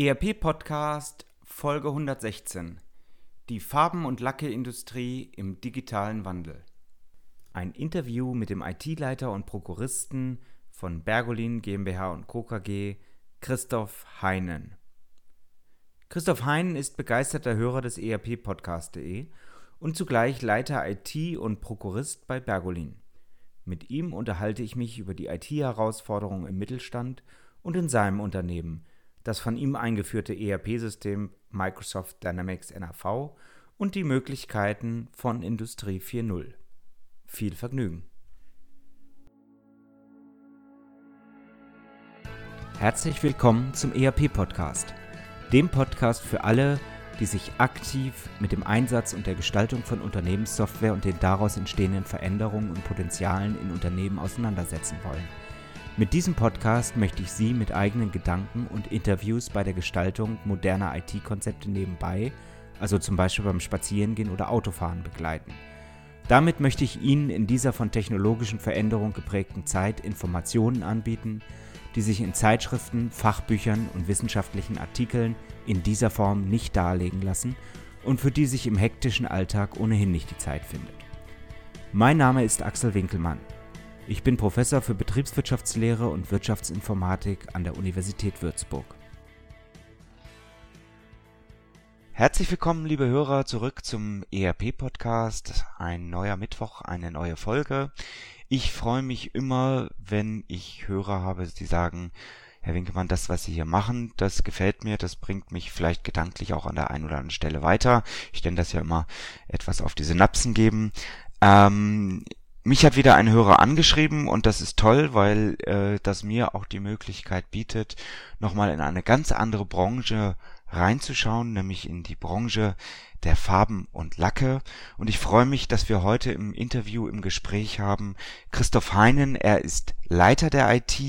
ERP Podcast Folge 116 Die Farben- und Lackeindustrie im digitalen Wandel. Ein Interview mit dem IT-Leiter und Prokuristen von Bergolin GmbH und Co. KG, Christoph Heinen. Christoph Heinen ist begeisterter Hörer des ERP Podcast.de und zugleich Leiter IT und Prokurist bei Bergolin. Mit ihm unterhalte ich mich über die IT-Herausforderungen im Mittelstand und in seinem Unternehmen – das von ihm eingeführte ERP-System Microsoft Dynamics NAV und die Möglichkeiten von Industrie 4.0. Viel Vergnügen! Herzlich willkommen zum ERP-Podcast, dem Podcast für alle, die sich aktiv mit dem Einsatz und der Gestaltung von Unternehmenssoftware und den daraus entstehenden Veränderungen und Potenzialen in Unternehmen auseinandersetzen wollen. Mit diesem Podcast möchte ich Sie mit eigenen Gedanken und Interviews bei der Gestaltung moderner IT-Konzepte nebenbei, also zum Beispiel beim Spazierengehen oder Autofahren, begleiten. Damit möchte ich Ihnen in dieser von technologischen Veränderungen geprägten Zeit Informationen anbieten, die sich in Zeitschriften, Fachbüchern und wissenschaftlichen Artikeln in dieser Form nicht darlegen lassen und für die sich im hektischen Alltag ohnehin nicht die Zeit findet. Mein Name ist Axel Winkelmann. Ich bin Professor für Betriebswirtschaftslehre und Wirtschaftsinformatik an der Universität Würzburg. Herzlich willkommen, liebe Hörer, zurück zum ERP-Podcast. Ein neuer Mittwoch, eine neue Folge. Ich freue mich immer, wenn ich Hörer habe, die sagen, Herr Winkelmann, das, was Sie hier machen, das gefällt mir, das bringt mich vielleicht gedanklich auch an der einen oder anderen Stelle weiter. Ich denke, das ja immer etwas auf die Synapsen geben. Ähm, mich hat wieder ein Hörer angeschrieben und das ist toll, weil äh, das mir auch die Möglichkeit bietet, nochmal in eine ganz andere Branche reinzuschauen, nämlich in die Branche der Farben und Lacke. Und ich freue mich, dass wir heute im Interview im Gespräch haben Christoph Heinen. Er ist Leiter der IT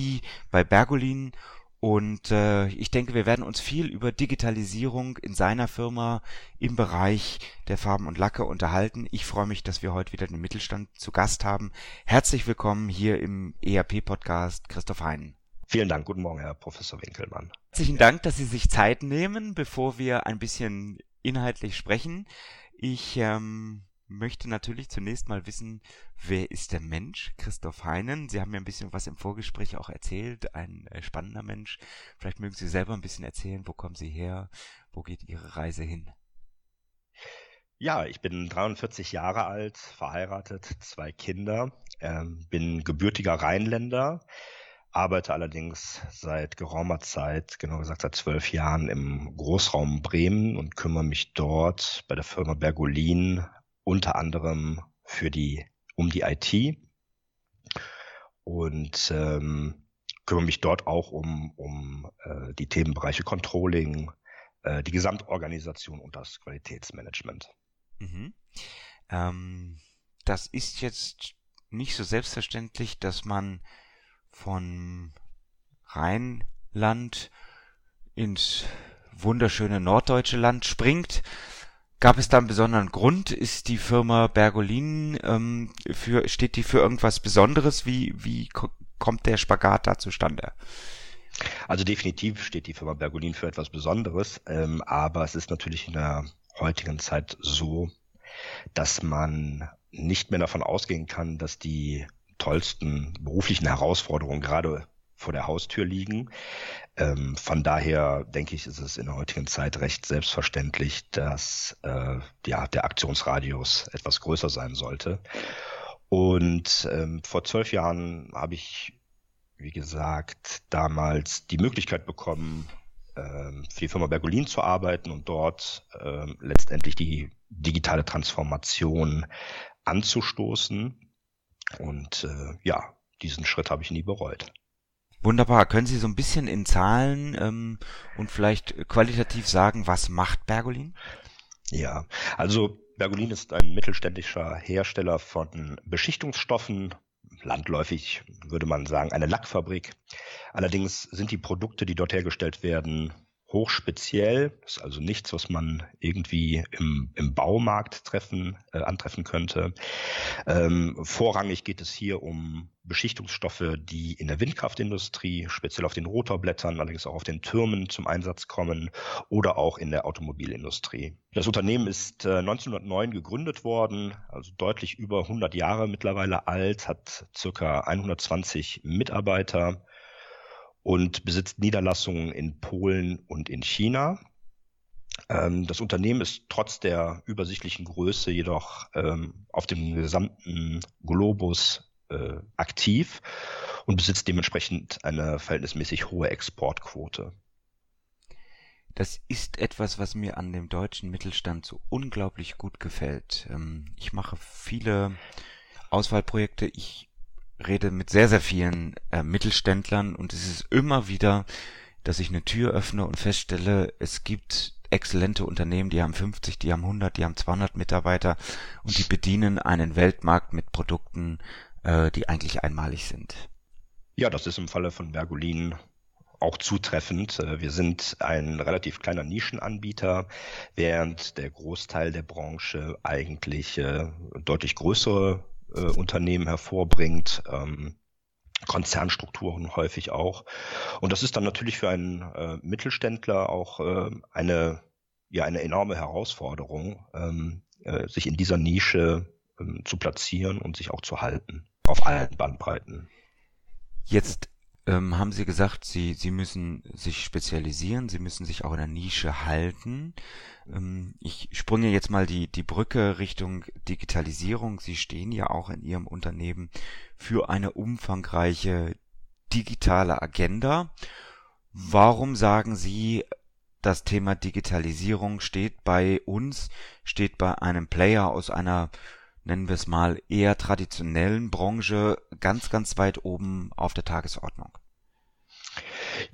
bei Bergolin und äh, ich denke, wir werden uns viel über Digitalisierung in seiner Firma im Bereich der Farben und Lacke unterhalten. Ich freue mich, dass wir heute wieder den Mittelstand zu Gast haben. Herzlich willkommen hier im ERP-Podcast Christoph Heinen. Vielen Dank. Guten Morgen, Herr Professor Winkelmann. Herzlichen Dank, dass Sie sich Zeit nehmen, bevor wir ein bisschen inhaltlich sprechen. Ich ähm, möchte natürlich zunächst mal wissen, wer ist der Mensch, Christoph Heinen? Sie haben mir ein bisschen was im Vorgespräch auch erzählt, ein äh, spannender Mensch. Vielleicht mögen Sie selber ein bisschen erzählen, wo kommen Sie her, wo geht Ihre Reise hin? Ja, ich bin 43 Jahre alt, verheiratet, zwei Kinder, ähm, bin gebürtiger Rheinländer, arbeite allerdings seit geraumer Zeit, genau gesagt seit zwölf Jahren im Großraum Bremen und kümmere mich dort bei der Firma Bergolin unter anderem für die, um die IT und ähm, kümmere mich dort auch um, um äh, die Themenbereiche Controlling, äh, die Gesamtorganisation und das Qualitätsmanagement. Mhm. Ähm, das ist jetzt nicht so selbstverständlich, dass man von Rheinland ins wunderschöne norddeutsche Land springt, Gab es da einen besonderen Grund? Ist die Firma Bergolin ähm, für steht die für irgendwas Besonderes? Wie wie kommt der Spagat da zustande? Also definitiv steht die Firma Bergolin für etwas Besonderes, ähm, aber es ist natürlich in der heutigen Zeit so, dass man nicht mehr davon ausgehen kann, dass die tollsten beruflichen Herausforderungen gerade vor der Haustür liegen. Ähm, von daher denke ich, ist es in der heutigen Zeit recht selbstverständlich, dass äh, ja, der Aktionsradius etwas größer sein sollte. Und ähm, vor zwölf Jahren habe ich, wie gesagt, damals die Möglichkeit bekommen, ähm, für die Firma Bergolin zu arbeiten und dort ähm, letztendlich die digitale Transformation anzustoßen. Und äh, ja, diesen Schritt habe ich nie bereut. Wunderbar. Können Sie so ein bisschen in Zahlen ähm, und vielleicht qualitativ sagen, was macht Bergolin? Ja, also Bergolin ist ein mittelständischer Hersteller von Beschichtungsstoffen. Landläufig würde man sagen, eine Lackfabrik. Allerdings sind die Produkte, die dort hergestellt werden, hochspeziell, ist also nichts, was man irgendwie im, im Baumarkt treffen, äh, antreffen könnte. Ähm, vorrangig geht es hier um Beschichtungsstoffe, die in der Windkraftindustrie, speziell auf den Rotorblättern, allerdings auch auf den Türmen zum Einsatz kommen oder auch in der Automobilindustrie. Das Unternehmen ist äh, 1909 gegründet worden, also deutlich über 100 Jahre mittlerweile alt, hat circa 120 Mitarbeiter und besitzt Niederlassungen in Polen und in China. Ähm, das Unternehmen ist trotz der übersichtlichen Größe jedoch ähm, auf dem gesamten Globus äh, aktiv und besitzt dementsprechend eine verhältnismäßig hohe Exportquote. Das ist etwas, was mir an dem deutschen Mittelstand so unglaublich gut gefällt. Ähm, ich mache viele Auswahlprojekte. Ich rede mit sehr, sehr vielen äh, Mittelständlern und es ist immer wieder, dass ich eine Tür öffne und feststelle, es gibt exzellente Unternehmen, die haben 50, die haben 100, die haben 200 Mitarbeiter und die bedienen einen Weltmarkt mit Produkten, äh, die eigentlich einmalig sind. Ja, das ist im Falle von Bergolin auch zutreffend. Äh, wir sind ein relativ kleiner Nischenanbieter, während der Großteil der Branche eigentlich äh, deutlich größere äh, Unternehmen hervorbringt. Ähm, Konzernstrukturen häufig auch. Und das ist dann natürlich für einen äh, Mittelständler auch äh, eine, ja, eine enorme Herausforderung, ähm, äh, sich in dieser Nische ähm, zu platzieren und sich auch zu halten auf allen Bandbreiten. Jetzt ähm, haben Sie gesagt, Sie, Sie müssen sich spezialisieren, Sie müssen sich auch in der Nische halten. Ähm, ich sprünge jetzt mal die, die Brücke Richtung Digitalisierung. Sie stehen ja auch in Ihrem Unternehmen für eine umfangreiche digitale Agenda. Warum sagen Sie, das Thema Digitalisierung steht bei uns, steht bei einem Player aus einer nennen wir es mal, eher traditionellen Branche ganz, ganz weit oben auf der Tagesordnung?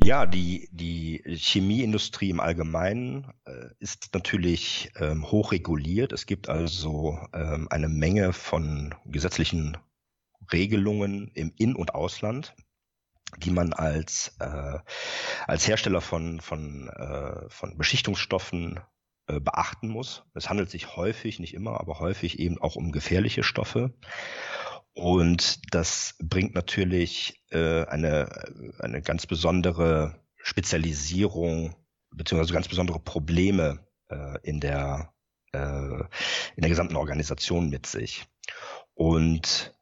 Ja, die, die Chemieindustrie im Allgemeinen äh, ist natürlich ähm, hoch reguliert. Es gibt also ähm, eine Menge von gesetzlichen Regelungen im In- und Ausland, die man als, äh, als Hersteller von, von, äh, von Beschichtungsstoffen äh, beachten muss. Es handelt sich häufig, nicht immer, aber häufig eben auch um gefährliche Stoffe. Und das bringt natürlich äh, eine, eine ganz besondere Spezialisierung beziehungsweise ganz besondere Probleme äh, in der äh, in der gesamten Organisation mit sich. Und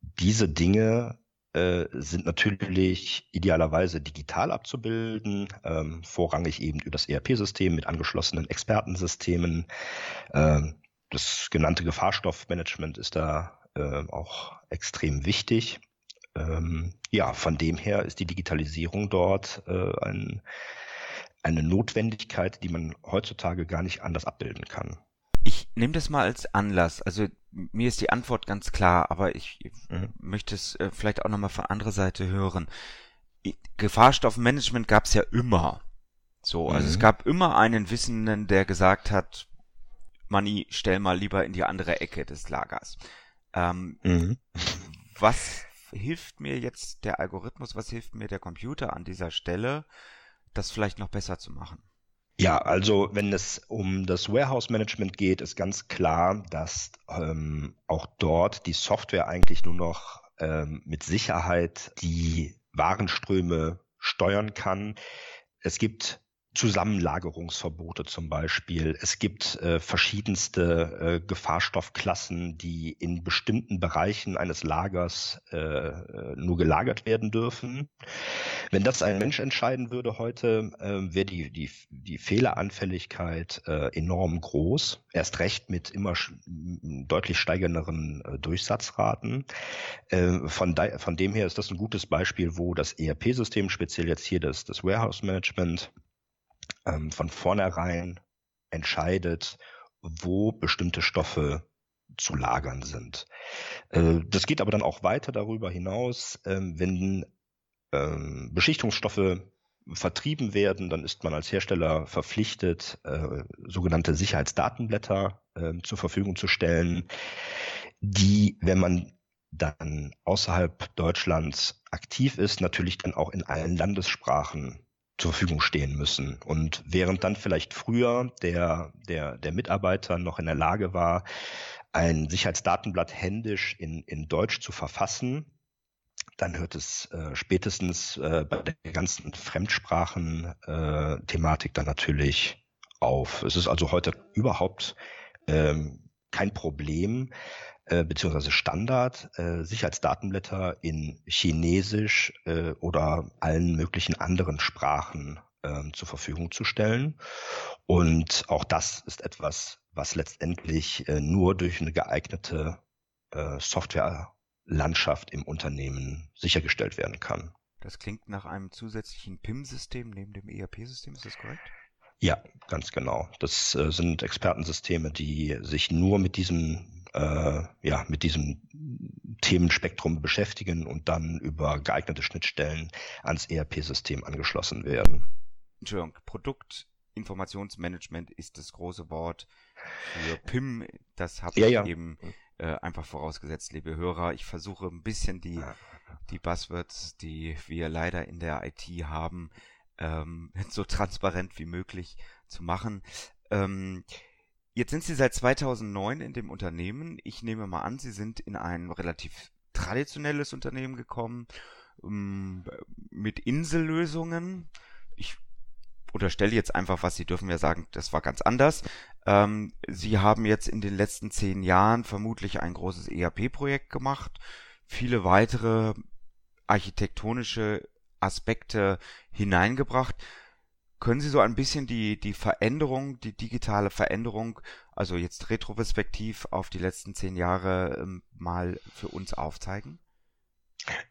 diese Dinge äh, sind natürlich idealerweise digital abzubilden, ähm, vorrangig eben über das ERP-System mit angeschlossenen Expertensystemen. Ähm, das genannte Gefahrstoffmanagement ist da äh, auch extrem wichtig. Ähm, ja, von dem her ist die Digitalisierung dort äh, ein, eine Notwendigkeit, die man heutzutage gar nicht anders abbilden kann. Ich nehme das mal als Anlass. Also mir ist die Antwort ganz klar, aber ich mhm. möchte es äh, vielleicht auch nochmal von anderer Seite hören. Gefahrstoffmanagement gab es ja immer. So, also mhm. es gab immer einen Wissenden, der gesagt hat, Manni, stell mal lieber in die andere Ecke des Lagers. Ähm, mhm. Was hilft mir jetzt der Algorithmus, was hilft mir der Computer an dieser Stelle, das vielleicht noch besser zu machen? Ja, also wenn es um das Warehouse-Management geht, ist ganz klar, dass ähm, auch dort die Software eigentlich nur noch ähm, mit Sicherheit die Warenströme steuern kann. Es gibt Zusammenlagerungsverbote zum Beispiel. Es gibt äh, verschiedenste äh, Gefahrstoffklassen, die in bestimmten Bereichen eines Lagers äh, nur gelagert werden dürfen. Wenn das ein Mensch entscheiden würde heute, äh, wäre die, die, die Fehleranfälligkeit äh, enorm groß. Erst recht mit immer deutlich steigenderen äh, Durchsatzraten. Äh, von, von dem her ist das ein gutes Beispiel, wo das ERP-System, speziell jetzt hier das, das Warehouse Management, ähm, von vornherein entscheidet, wo bestimmte Stoffe zu lagern sind. Äh, das geht aber dann auch weiter darüber hinaus. Ähm, wenn ähm, Beschichtungsstoffe vertrieben werden, dann ist man als Hersteller verpflichtet, äh, sogenannte Sicherheitsdatenblätter äh, zur Verfügung zu stellen, die, wenn man dann außerhalb Deutschlands aktiv ist, natürlich dann auch in allen Landessprachen zur Verfügung stehen müssen. Und während dann vielleicht früher der, der, der Mitarbeiter noch in der Lage war, ein Sicherheitsdatenblatt händisch in, in Deutsch zu verfassen, dann hört es äh, spätestens äh, bei der ganzen Fremdsprachen-Thematik äh, dann natürlich auf. Es ist also heute überhaupt ähm, kein Problem, äh, beziehungsweise Standard, äh, Sicherheitsdatenblätter in Chinesisch äh, oder allen möglichen anderen Sprachen äh, zur Verfügung zu stellen. Und auch das ist etwas, was letztendlich äh, nur durch eine geeignete äh, Softwarelandschaft im Unternehmen sichergestellt werden kann. Das klingt nach einem zusätzlichen PIM-System neben dem ERP-System, ist das korrekt? Ja, ganz genau. Das äh, sind Expertensysteme, die sich nur mit diesem äh, ja, mit diesem Themenspektrum beschäftigen und dann über geeignete Schnittstellen ans ERP-System angeschlossen werden. Entschuldigung, Produktinformationsmanagement ist das große Wort für PIM. Das habe ja, ich ja. eben äh, einfach vorausgesetzt, liebe Hörer. Ich versuche ein bisschen die, die Buzzwords, die wir leider in der IT haben, ähm, so transparent wie möglich zu machen. Ähm, Jetzt sind Sie seit 2009 in dem Unternehmen. Ich nehme mal an, Sie sind in ein relativ traditionelles Unternehmen gekommen ähm, mit Insellösungen. Ich unterstelle jetzt einfach was, Sie dürfen ja sagen, das war ganz anders. Ähm, Sie haben jetzt in den letzten zehn Jahren vermutlich ein großes ERP-Projekt gemacht, viele weitere architektonische Aspekte hineingebracht. Können Sie so ein bisschen die, die Veränderung, die digitale Veränderung, also jetzt retrospektiv auf die letzten zehn Jahre ähm, mal für uns aufzeigen?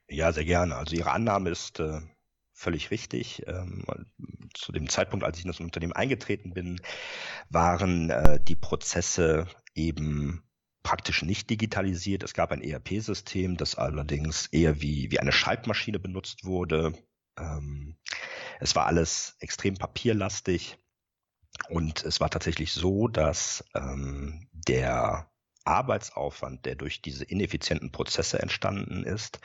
Ja, sehr gerne. Also Ihre Annahme ist äh, völlig richtig. Ähm, zu dem Zeitpunkt, als ich in das Unternehmen eingetreten bin, waren äh, die Prozesse eben praktisch nicht digitalisiert. Es gab ein ERP-System, das allerdings eher wie, wie eine Schreibmaschine benutzt wurde. Ähm, es war alles extrem papierlastig und es war tatsächlich so, dass ähm, der Arbeitsaufwand, der durch diese ineffizienten Prozesse entstanden ist,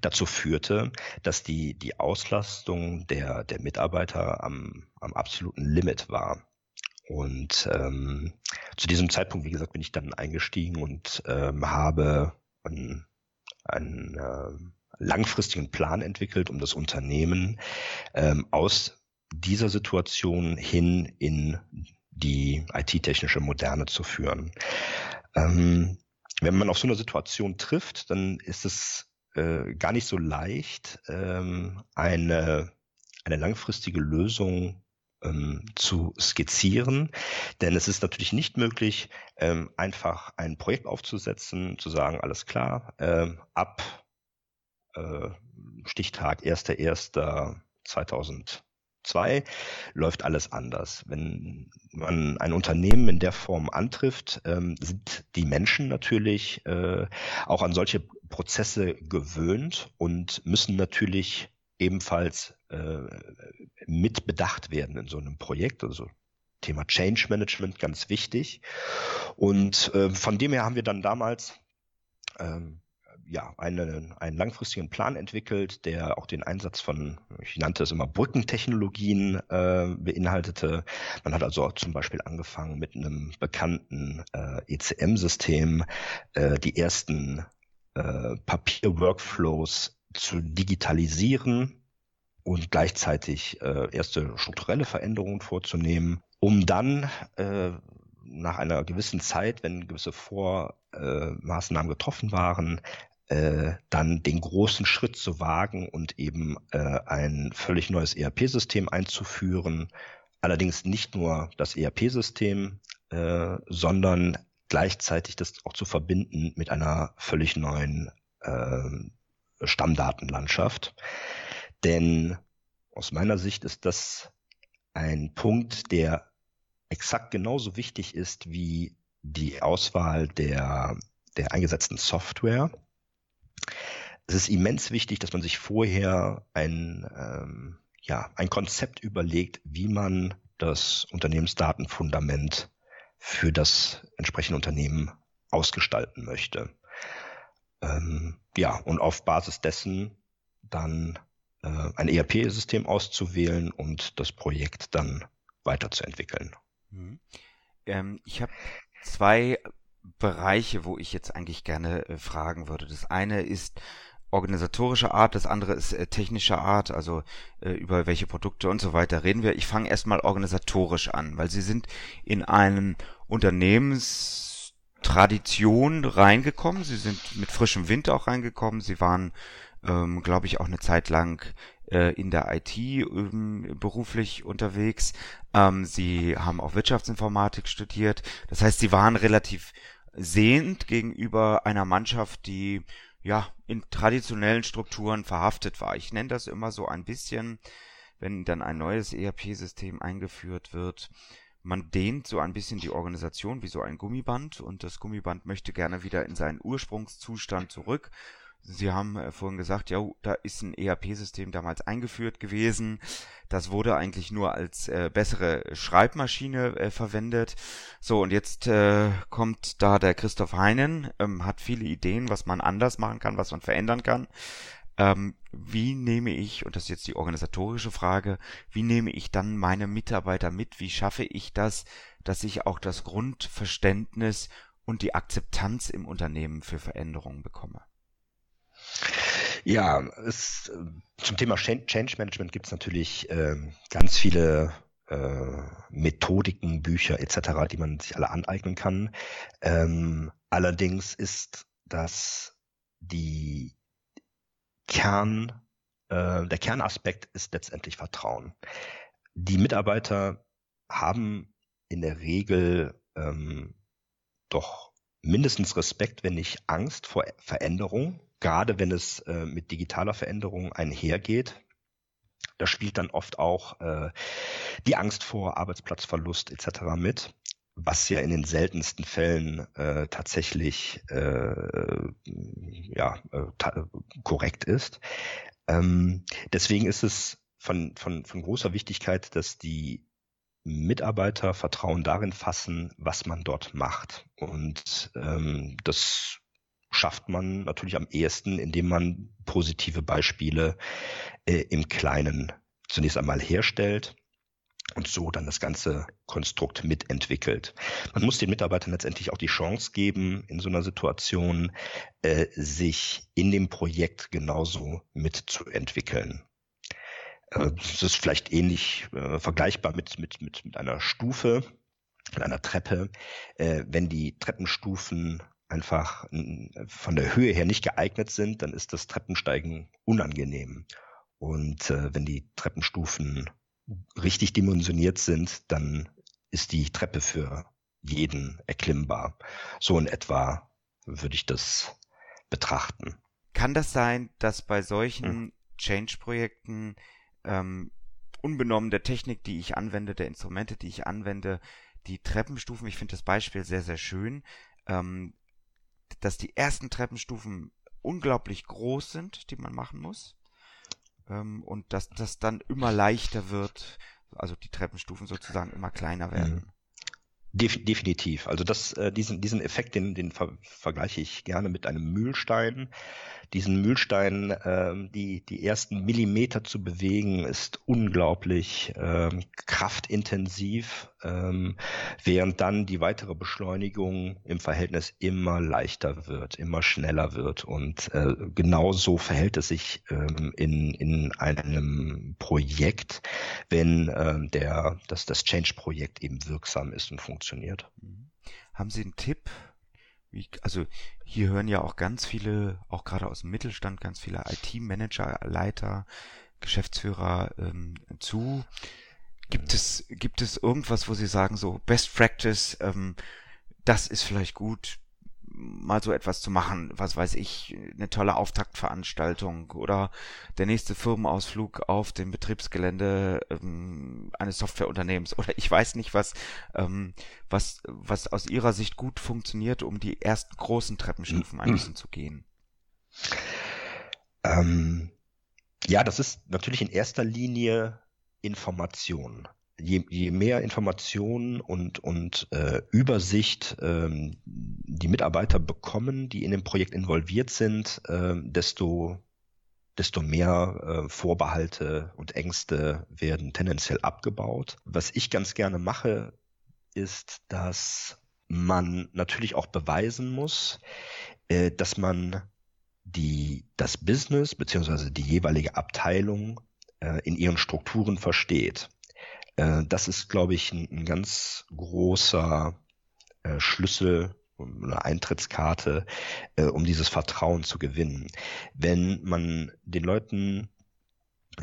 dazu führte, dass die, die Auslastung der, der Mitarbeiter am, am absoluten Limit war. Und ähm, zu diesem Zeitpunkt, wie gesagt, bin ich dann eingestiegen und ähm, habe ein, ein äh, langfristigen Plan entwickelt, um das Unternehmen ähm, aus dieser Situation hin in die IT-technische Moderne zu führen. Ähm, wenn man auf so eine Situation trifft, dann ist es äh, gar nicht so leicht, ähm, eine, eine langfristige Lösung ähm, zu skizzieren. Denn es ist natürlich nicht möglich, ähm, einfach ein Projekt aufzusetzen, zu sagen, alles klar, ähm, ab äh, Stichtag 1.1.2002 läuft alles anders. Wenn man ein Unternehmen in der Form antrifft, ähm, sind die Menschen natürlich äh, auch an solche Prozesse gewöhnt und müssen natürlich ebenfalls äh, mit bedacht werden in so einem Projekt. Also Thema Change Management ganz wichtig. Und äh, von dem her haben wir dann damals ähm, ja, eine, einen langfristigen Plan entwickelt, der auch den Einsatz von, ich nannte es immer Brückentechnologien äh, beinhaltete. Man hat also zum Beispiel angefangen mit einem bekannten äh, ECM-System, äh, die ersten äh, Papier-Workflows zu digitalisieren und gleichzeitig äh, erste strukturelle Veränderungen vorzunehmen, um dann äh, nach einer gewissen Zeit, wenn gewisse Vormaßnahmen getroffen waren, äh, dann den großen Schritt zu wagen und eben äh, ein völlig neues ERP-System einzuführen. Allerdings nicht nur das ERP-System, äh, sondern gleichzeitig das auch zu verbinden mit einer völlig neuen äh, Stammdatenlandschaft. Denn aus meiner Sicht ist das ein Punkt, der exakt genauso wichtig ist wie die Auswahl der, der eingesetzten Software es ist immens wichtig, dass man sich vorher ein, ähm, ja, ein Konzept überlegt, wie man das Unternehmensdatenfundament für das entsprechende Unternehmen ausgestalten möchte. Ähm, ja, und auf Basis dessen dann äh, ein ERP-System auszuwählen und das Projekt dann weiterzuentwickeln. Mhm. Ähm, ich habe zwei Bereiche, wo ich jetzt eigentlich gerne äh, fragen würde. Das eine ist organisatorische Art, das andere ist äh, technische Art, also äh, über welche Produkte und so weiter reden wir. Ich fange erstmal organisatorisch an, weil Sie sind in einen Unternehmenstradition reingekommen. Sie sind mit frischem Wind auch reingekommen. Sie waren, ähm, glaube ich, auch eine Zeit lang äh, in der IT ähm, beruflich unterwegs. Ähm, sie haben auch Wirtschaftsinformatik studiert. Das heißt, sie waren relativ sehend gegenüber einer Mannschaft, die ja in traditionellen Strukturen verhaftet war. Ich nenne das immer so ein bisschen, wenn dann ein neues ERP-System eingeführt wird. Man dehnt so ein bisschen die Organisation wie so ein Gummiband und das Gummiband möchte gerne wieder in seinen Ursprungszustand zurück Sie haben äh, vorhin gesagt, ja, da ist ein ERP-System damals eingeführt gewesen. Das wurde eigentlich nur als äh, bessere Schreibmaschine äh, verwendet. So, und jetzt äh, kommt da der Christoph Heinen, ähm, hat viele Ideen, was man anders machen kann, was man verändern kann. Ähm, wie nehme ich, und das ist jetzt die organisatorische Frage, wie nehme ich dann meine Mitarbeiter mit? Wie schaffe ich das, dass ich auch das Grundverständnis und die Akzeptanz im Unternehmen für Veränderungen bekomme? Ja, es, zum Thema Change Management gibt es natürlich äh, ganz viele äh, Methodiken, Bücher etc., die man sich alle aneignen kann. Ähm, allerdings ist das die Kern, äh, der Kernaspekt ist letztendlich Vertrauen. Die Mitarbeiter haben in der Regel ähm, doch mindestens Respekt, wenn nicht Angst vor Veränderung gerade wenn es äh, mit digitaler Veränderung einhergeht. Da spielt dann oft auch äh, die Angst vor Arbeitsplatzverlust etc. mit, was ja in den seltensten Fällen äh, tatsächlich äh, ja, äh, korrekt ist. Ähm, deswegen ist es von, von, von großer Wichtigkeit, dass die Mitarbeiter Vertrauen darin fassen, was man dort macht. Und ähm, das schafft man natürlich am ehesten, indem man positive Beispiele äh, im Kleinen zunächst einmal herstellt und so dann das ganze Konstrukt mitentwickelt. Man muss den Mitarbeitern letztendlich auch die Chance geben, in so einer Situation äh, sich in dem Projekt genauso mitzuentwickeln. Äh, das ist vielleicht ähnlich äh, vergleichbar mit, mit, mit, mit einer Stufe, mit einer Treppe. Äh, wenn die Treppenstufen einfach von der Höhe her nicht geeignet sind, dann ist das Treppensteigen unangenehm. Und äh, wenn die Treppenstufen richtig dimensioniert sind, dann ist die Treppe für jeden erklimmbar. So in etwa würde ich das betrachten. Kann das sein, dass bei solchen hm. Change-Projekten ähm, unbenommen der Technik, die ich anwende, der Instrumente, die ich anwende, die Treppenstufen, ich finde das Beispiel sehr, sehr schön, ähm, dass die ersten Treppenstufen unglaublich groß sind, die man machen muss. Ähm, und dass das dann immer leichter wird, also die Treppenstufen sozusagen immer kleiner werden. Mhm. definitiv. Also das, äh, diesen, diesen Effekt, den, den ver vergleiche ich gerne mit einem Mühlstein diesen Mühlstein ähm, die, die ersten Millimeter zu bewegen, ist unglaublich ähm, kraftintensiv, ähm, während dann die weitere Beschleunigung im Verhältnis immer leichter wird, immer schneller wird. Und äh, genau so verhält es sich ähm, in, in einem Projekt, wenn ähm, der, das, das Change-Projekt eben wirksam ist und funktioniert. Haben Sie einen Tipp, also hier hören ja auch ganz viele, auch gerade aus dem Mittelstand, ganz viele IT-Manager, Leiter, Geschäftsführer ähm, zu. Gibt es, gibt es irgendwas, wo Sie sagen, so Best Practice, ähm, das ist vielleicht gut, mal so etwas zu machen, was weiß ich, eine tolle Auftaktveranstaltung oder der nächste Firmenausflug auf dem Betriebsgelände ähm, eines Softwareunternehmens oder ich weiß nicht was, ähm, was, was aus Ihrer Sicht gut funktioniert, um die ersten großen Treppenstufen ein bisschen zu gehen? Ähm, ja, das ist natürlich in erster Linie Information je, je mehr Informationen und, und äh, Übersicht ähm, die Mitarbeiter bekommen, die in dem Projekt involviert sind, äh, desto desto mehr äh, Vorbehalte und Ängste werden tendenziell abgebaut. Was ich ganz gerne mache, ist, dass man natürlich auch beweisen muss, äh, dass man die, das Business beziehungsweise die jeweilige Abteilung äh, in ihren Strukturen versteht. Äh, das ist, glaube ich, ein, ganz großer äh, Schlüssel eine Eintrittskarte, um dieses Vertrauen zu gewinnen. Wenn man den Leuten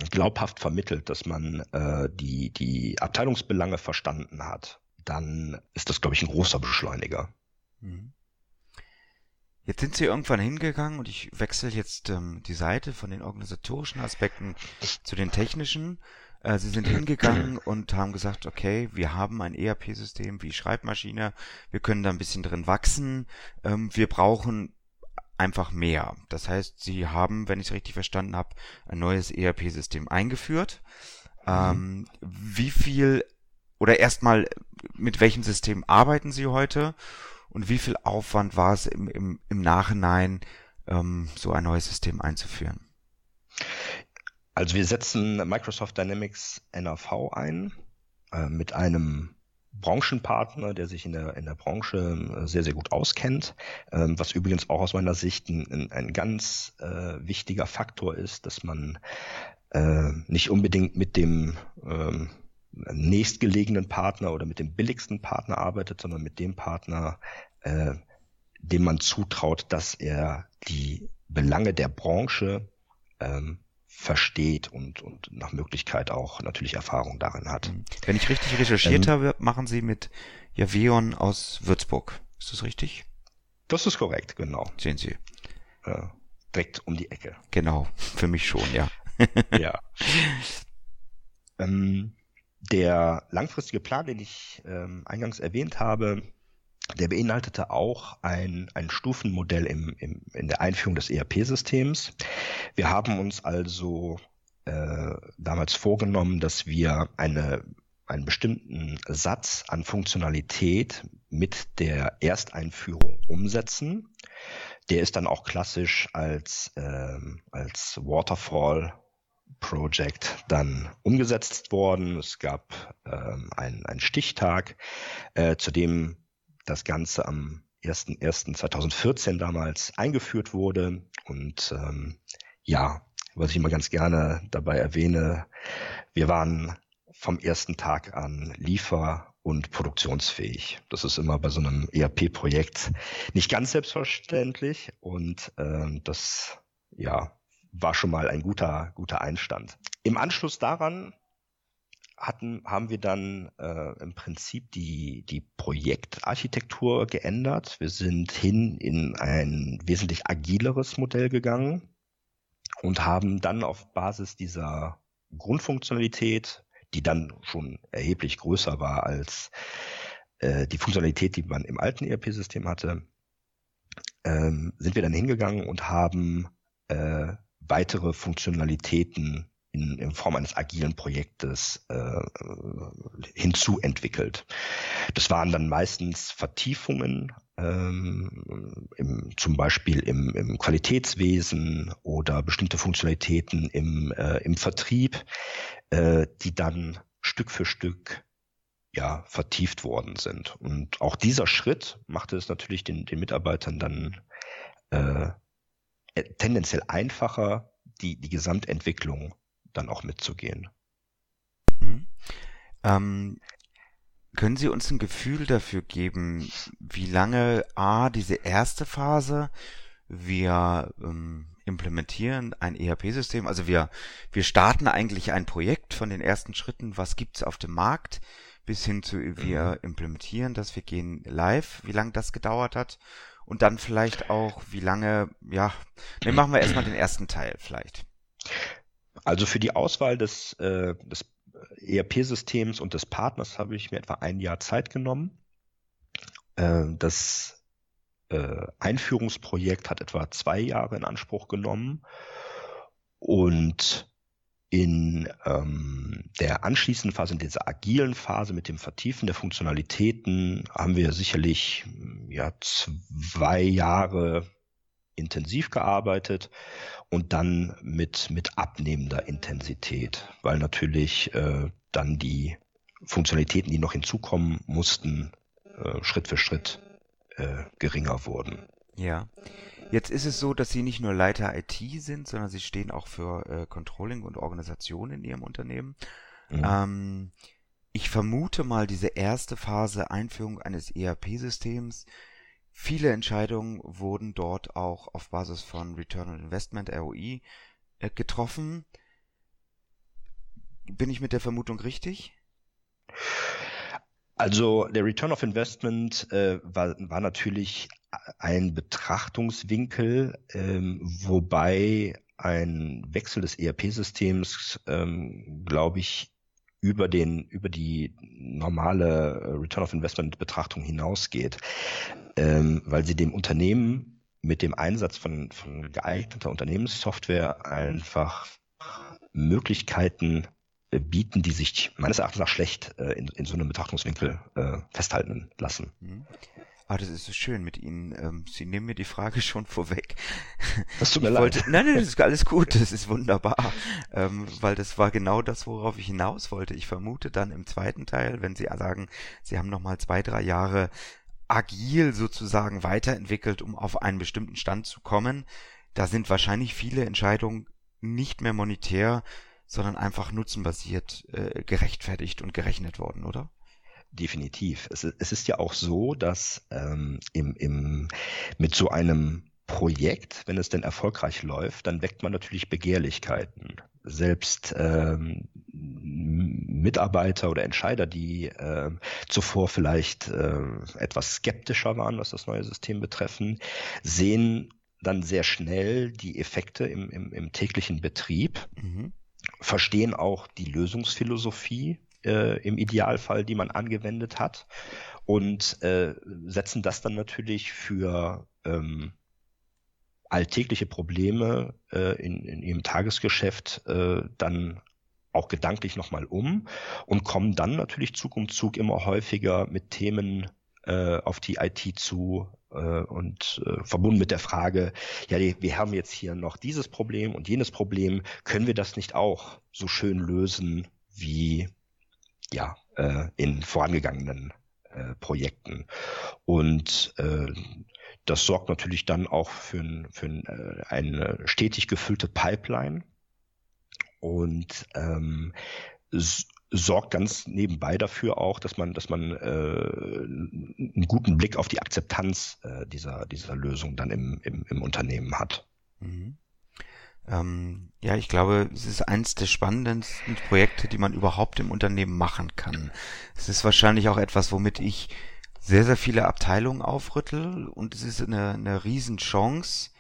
glaubhaft vermittelt, dass man die, die Abteilungsbelange verstanden hat, dann ist das, glaube ich, ein großer Beschleuniger. Mhm. Jetzt sind Sie irgendwann hingegangen und ich wechsle jetzt ähm, die Seite von den organisatorischen Aspekten zu den technischen. Äh, Sie sind hingegangen und haben gesagt, okay, wir haben ein ERP-System wie Schreibmaschine, wir können da ein bisschen drin wachsen, ähm, wir brauchen einfach mehr. Das heißt, Sie haben, wenn ich es richtig verstanden habe, ein neues ERP-System eingeführt. Mhm. Ähm, wie viel oder erstmal, mit welchem System arbeiten Sie heute und wie viel Aufwand war es im, im, im Nachhinein, ähm, so ein neues System einzuführen? Also wir setzen Microsoft Dynamics NAV ein äh, mit einem Branchenpartner, der sich in der, in der Branche äh, sehr, sehr gut auskennt, ähm, was übrigens auch aus meiner Sicht ein, ein ganz äh, wichtiger Faktor ist, dass man äh, nicht unbedingt mit dem ähm, nächstgelegenen Partner oder mit dem billigsten Partner arbeitet, sondern mit dem Partner, äh, dem man zutraut, dass er die Belange der Branche ähm, versteht und, und nach Möglichkeit auch natürlich Erfahrung darin hat. Mhm. Wenn ich richtig recherchiert ähm, habe, machen Sie mit Javeon aus Würzburg. Ist das richtig? Das ist korrekt, genau. Sehen Sie. Äh, direkt um die Ecke. Genau, für mich schon, ja. ja. Ähm, der langfristige Plan, den ich ähm, eingangs erwähnt habe, der beinhaltete auch ein, ein Stufenmodell im, im, in der Einführung des ERP-Systems. Wir haben uns also äh, damals vorgenommen, dass wir eine, einen bestimmten Satz an Funktionalität mit der Ersteinführung umsetzen. Der ist dann auch klassisch als, äh, als Waterfall Project dann umgesetzt worden. Es gab ähm, einen, einen Stichtag, äh, zu dem das Ganze am 1.1.2014 damals eingeführt wurde. Und ähm, ja, was ich immer ganz gerne dabei erwähne, wir waren vom ersten Tag an liefer- und produktionsfähig. Das ist immer bei so einem ERP-Projekt nicht ganz selbstverständlich und ähm, das ja war schon mal ein guter guter Einstand. Im Anschluss daran hatten, haben wir dann äh, im Prinzip die, die Projektarchitektur geändert. Wir sind hin in ein wesentlich agileres Modell gegangen und haben dann auf Basis dieser Grundfunktionalität, die dann schon erheblich größer war als äh, die Funktionalität, die man im alten ERP-System hatte, ähm, sind wir dann hingegangen und haben äh, weitere Funktionalitäten in, in Form eines agilen Projektes äh, hinzuentwickelt. Das waren dann meistens Vertiefungen, ähm, im, zum Beispiel im, im Qualitätswesen oder bestimmte Funktionalitäten im, äh, im Vertrieb, äh, die dann Stück für Stück ja, vertieft worden sind. Und auch dieser Schritt machte es natürlich den, den Mitarbeitern dann äh, tendenziell einfacher, die, die Gesamtentwicklung dann auch mitzugehen. Mhm. Ähm, können Sie uns ein Gefühl dafür geben, wie lange A, diese erste Phase, wir ähm, implementieren ein ERP-System, also wir, wir starten eigentlich ein Projekt von den ersten Schritten, was gibt's auf dem Markt, bis hin zu wir mhm. implementieren das, wir gehen live, wie lange das gedauert hat und dann vielleicht auch, wie lange, ja, ne, machen wir erstmal den ersten Teil vielleicht. Also für die Auswahl des, äh, des ERP-Systems und des Partners habe ich mir etwa ein Jahr Zeit genommen. Äh, das äh, Einführungsprojekt hat etwa zwei Jahre in Anspruch genommen und in ähm, der anschließenden Phase, in dieser agilen Phase mit dem Vertiefen der Funktionalitäten, haben wir sicherlich ja zwei Jahre intensiv gearbeitet und dann mit, mit abnehmender Intensität, weil natürlich äh, dann die Funktionalitäten, die noch hinzukommen mussten, äh, Schritt für Schritt äh, geringer wurden. Ja. Jetzt ist es so, dass Sie nicht nur Leiter IT sind, sondern Sie stehen auch für äh, Controlling und Organisation in Ihrem Unternehmen. Mhm. Ähm, ich vermute mal, diese erste Phase Einführung eines ERP-Systems, viele Entscheidungen wurden dort auch auf Basis von Return on Investment, ROI, äh, getroffen. Bin ich mit der Vermutung richtig? Also der Return of Investment äh, war, war natürlich ein Betrachtungswinkel, ähm, wobei ein Wechsel des ERP-Systems, ähm, glaube ich, über den über die normale Return of Investment Betrachtung hinausgeht, ähm, weil sie dem Unternehmen mit dem Einsatz von, von geeigneter Unternehmenssoftware einfach Möglichkeiten bieten, die sich meines Erachtens nach schlecht äh, in, in so einem Betrachtungswinkel äh, festhalten lassen. Mhm. Ah, das ist so schön mit Ihnen. Ähm, Sie nehmen mir die Frage schon vorweg. Das tut mir ich leid. Wollte, nein, nein, das ist alles gut, das ist wunderbar. Ähm, weil das war genau das, worauf ich hinaus wollte. Ich vermute dann im zweiten Teil, wenn Sie sagen, Sie haben nochmal zwei, drei Jahre agil sozusagen weiterentwickelt, um auf einen bestimmten Stand zu kommen, da sind wahrscheinlich viele Entscheidungen nicht mehr monetär, sondern einfach nutzenbasiert äh, gerechtfertigt und gerechnet worden, oder? Definitiv. Es, es ist ja auch so, dass ähm, im, im, mit so einem Projekt, wenn es denn erfolgreich läuft, dann weckt man natürlich Begehrlichkeiten. Selbst ähm, Mitarbeiter oder Entscheider, die äh, zuvor vielleicht äh, etwas skeptischer waren, was das neue System betreffen, sehen dann sehr schnell die Effekte im, im, im täglichen Betrieb. Mhm verstehen auch die Lösungsphilosophie äh, im Idealfall, die man angewendet hat und äh, setzen das dann natürlich für ähm, alltägliche Probleme äh, in, in ihrem Tagesgeschäft äh, dann auch gedanklich nochmal um und kommen dann natürlich Zug um Zug immer häufiger mit Themen äh, auf die IT zu, äh, und äh, verbunden mit der Frage, ja, wir haben jetzt hier noch dieses Problem und jenes Problem, können wir das nicht auch so schön lösen wie ja äh, in vorangegangenen äh, Projekten? Und äh, das sorgt natürlich dann auch für, ein, für ein, äh, eine stetig gefüllte Pipeline. Und ähm, sorgt ganz nebenbei dafür auch, dass man, dass man äh, einen guten Blick auf die Akzeptanz äh, dieser, dieser Lösung dann im, im, im Unternehmen hat. Mhm. Ähm, ja, ich glaube, es ist eines der spannendsten Projekte, die man überhaupt im Unternehmen machen kann. Es ist wahrscheinlich auch etwas, womit ich sehr, sehr viele Abteilungen aufrüttel und es ist eine, eine Riesenchance,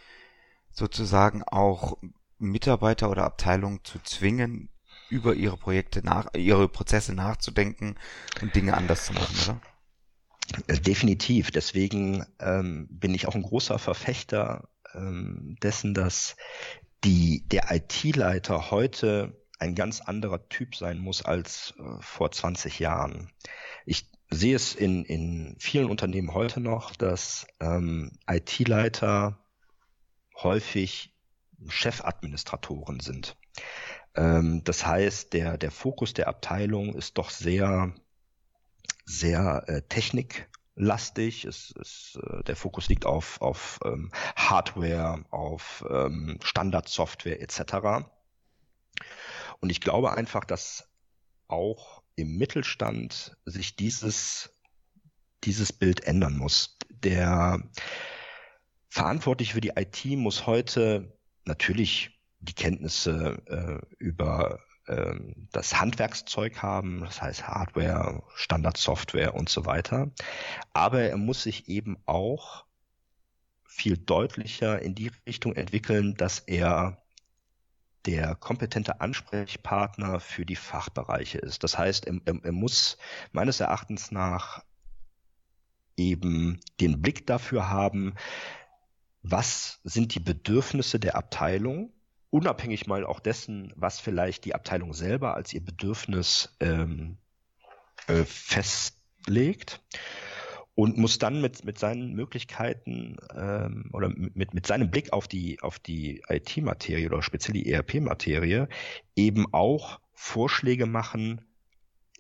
sozusagen auch Mitarbeiter oder Abteilungen zu zwingen, über ihre Projekte nach, ihre Prozesse nachzudenken und Dinge anders zu machen, oder? Äh, definitiv. Deswegen ähm, bin ich auch ein großer Verfechter ähm, dessen, dass die, der IT-Leiter heute ein ganz anderer Typ sein muss als äh, vor 20 Jahren. Ich sehe es in, in vielen Unternehmen heute noch, dass ähm, IT-Leiter häufig Chefadministratoren sind. Ähm, das heißt, der, der Fokus der Abteilung ist doch sehr, sehr äh, techniklastig. Es, es, äh, der Fokus liegt auf, auf ähm, Hardware, auf ähm, Standardsoftware etc. Und ich glaube einfach, dass auch im Mittelstand sich dieses, dieses Bild ändern muss. Der Verantwortliche für die IT muss heute natürlich die Kenntnisse äh, über äh, das Handwerkszeug haben, das heißt Hardware, Standardsoftware und so weiter. Aber er muss sich eben auch viel deutlicher in die Richtung entwickeln, dass er der kompetente Ansprechpartner für die Fachbereiche ist. Das heißt, er, er, muss meines Erachtens nach eben den Blick dafür haben, was sind die Bedürfnisse der Abteilung unabhängig mal auch dessen, was vielleicht die Abteilung selber als ihr Bedürfnis ähm, äh, festlegt. und muss dann mit, mit seinen Möglichkeiten ähm, oder mit, mit seinem Blick auf die, auf die IT-Materie oder speziell die ERP-Materie eben auch Vorschläge machen,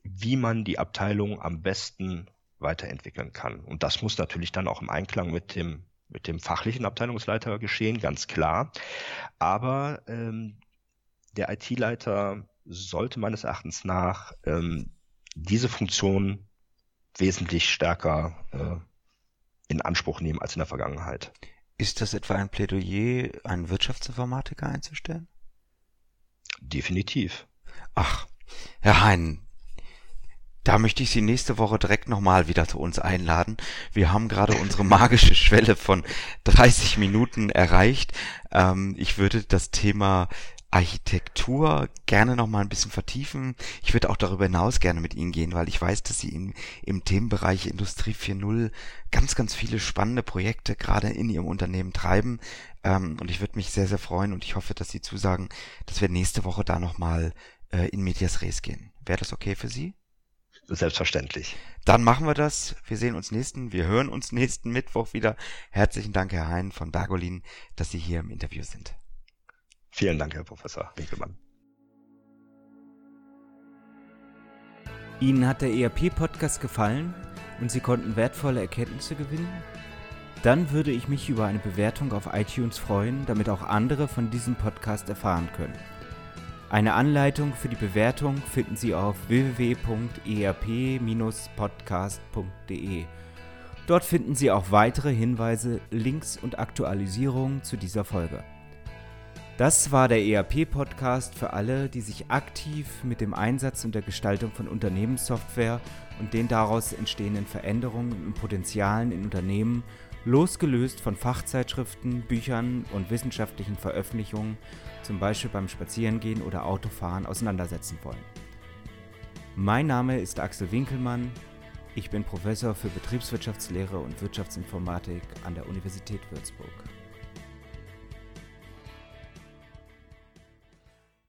wie man die Abteilung am besten weiterentwickeln kann. Und das muss natürlich dann auch im Einklang mit dem, mit dem fachlichen Abteilungsleiter geschehen, ganz klar. Aber ähm, der IT-Leiter sollte meines Erachtens nach ähm, diese Funktion wesentlich stärker äh, in Anspruch nehmen als in der Vergangenheit. Ist das etwa ein Plädoyer, einen Wirtschaftsinformatiker einzustellen? Definitiv. Ach, Herr Hein, da möchte ich Sie nächste Woche direkt nochmal wieder zu uns einladen. Wir haben gerade unsere magische Schwelle von 30 Minuten erreicht. Ähm, ich würde das Thema Architektur gerne noch mal ein bisschen vertiefen. Ich würde auch darüber hinaus gerne mit Ihnen gehen, weil ich weiß, dass Sie in, im Themenbereich Industrie 4.0 ganz, ganz viele spannende Projekte gerade in Ihrem Unternehmen treiben. Ähm, und ich würde mich sehr, sehr freuen und ich hoffe, dass Sie zusagen, dass wir nächste Woche da noch mal äh, in Medias Res gehen. Wäre das okay für Sie? Selbstverständlich. Dann machen wir das. Wir sehen uns nächsten, wir hören uns nächsten Mittwoch wieder. Herzlichen Dank, Herr Hein von Bergolin, dass Sie hier im Interview sind. Vielen Dank, Herr Professor Winkelmann. Ihnen hat der ERP-Podcast gefallen und Sie konnten wertvolle Erkenntnisse gewinnen? Dann würde ich mich über eine Bewertung auf iTunes freuen, damit auch andere von diesem Podcast erfahren können. Eine Anleitung für die Bewertung finden Sie auf www.erp-podcast.de. Dort finden Sie auch weitere Hinweise, Links und Aktualisierungen zu dieser Folge. Das war der ERP-Podcast für alle, die sich aktiv mit dem Einsatz und der Gestaltung von Unternehmenssoftware und den daraus entstehenden Veränderungen und Potenzialen in Unternehmen, losgelöst von Fachzeitschriften, Büchern und wissenschaftlichen Veröffentlichungen, zum Beispiel beim Spazierengehen oder Autofahren, auseinandersetzen wollen. Mein Name ist Axel Winkelmann. Ich bin Professor für Betriebswirtschaftslehre und Wirtschaftsinformatik an der Universität Würzburg.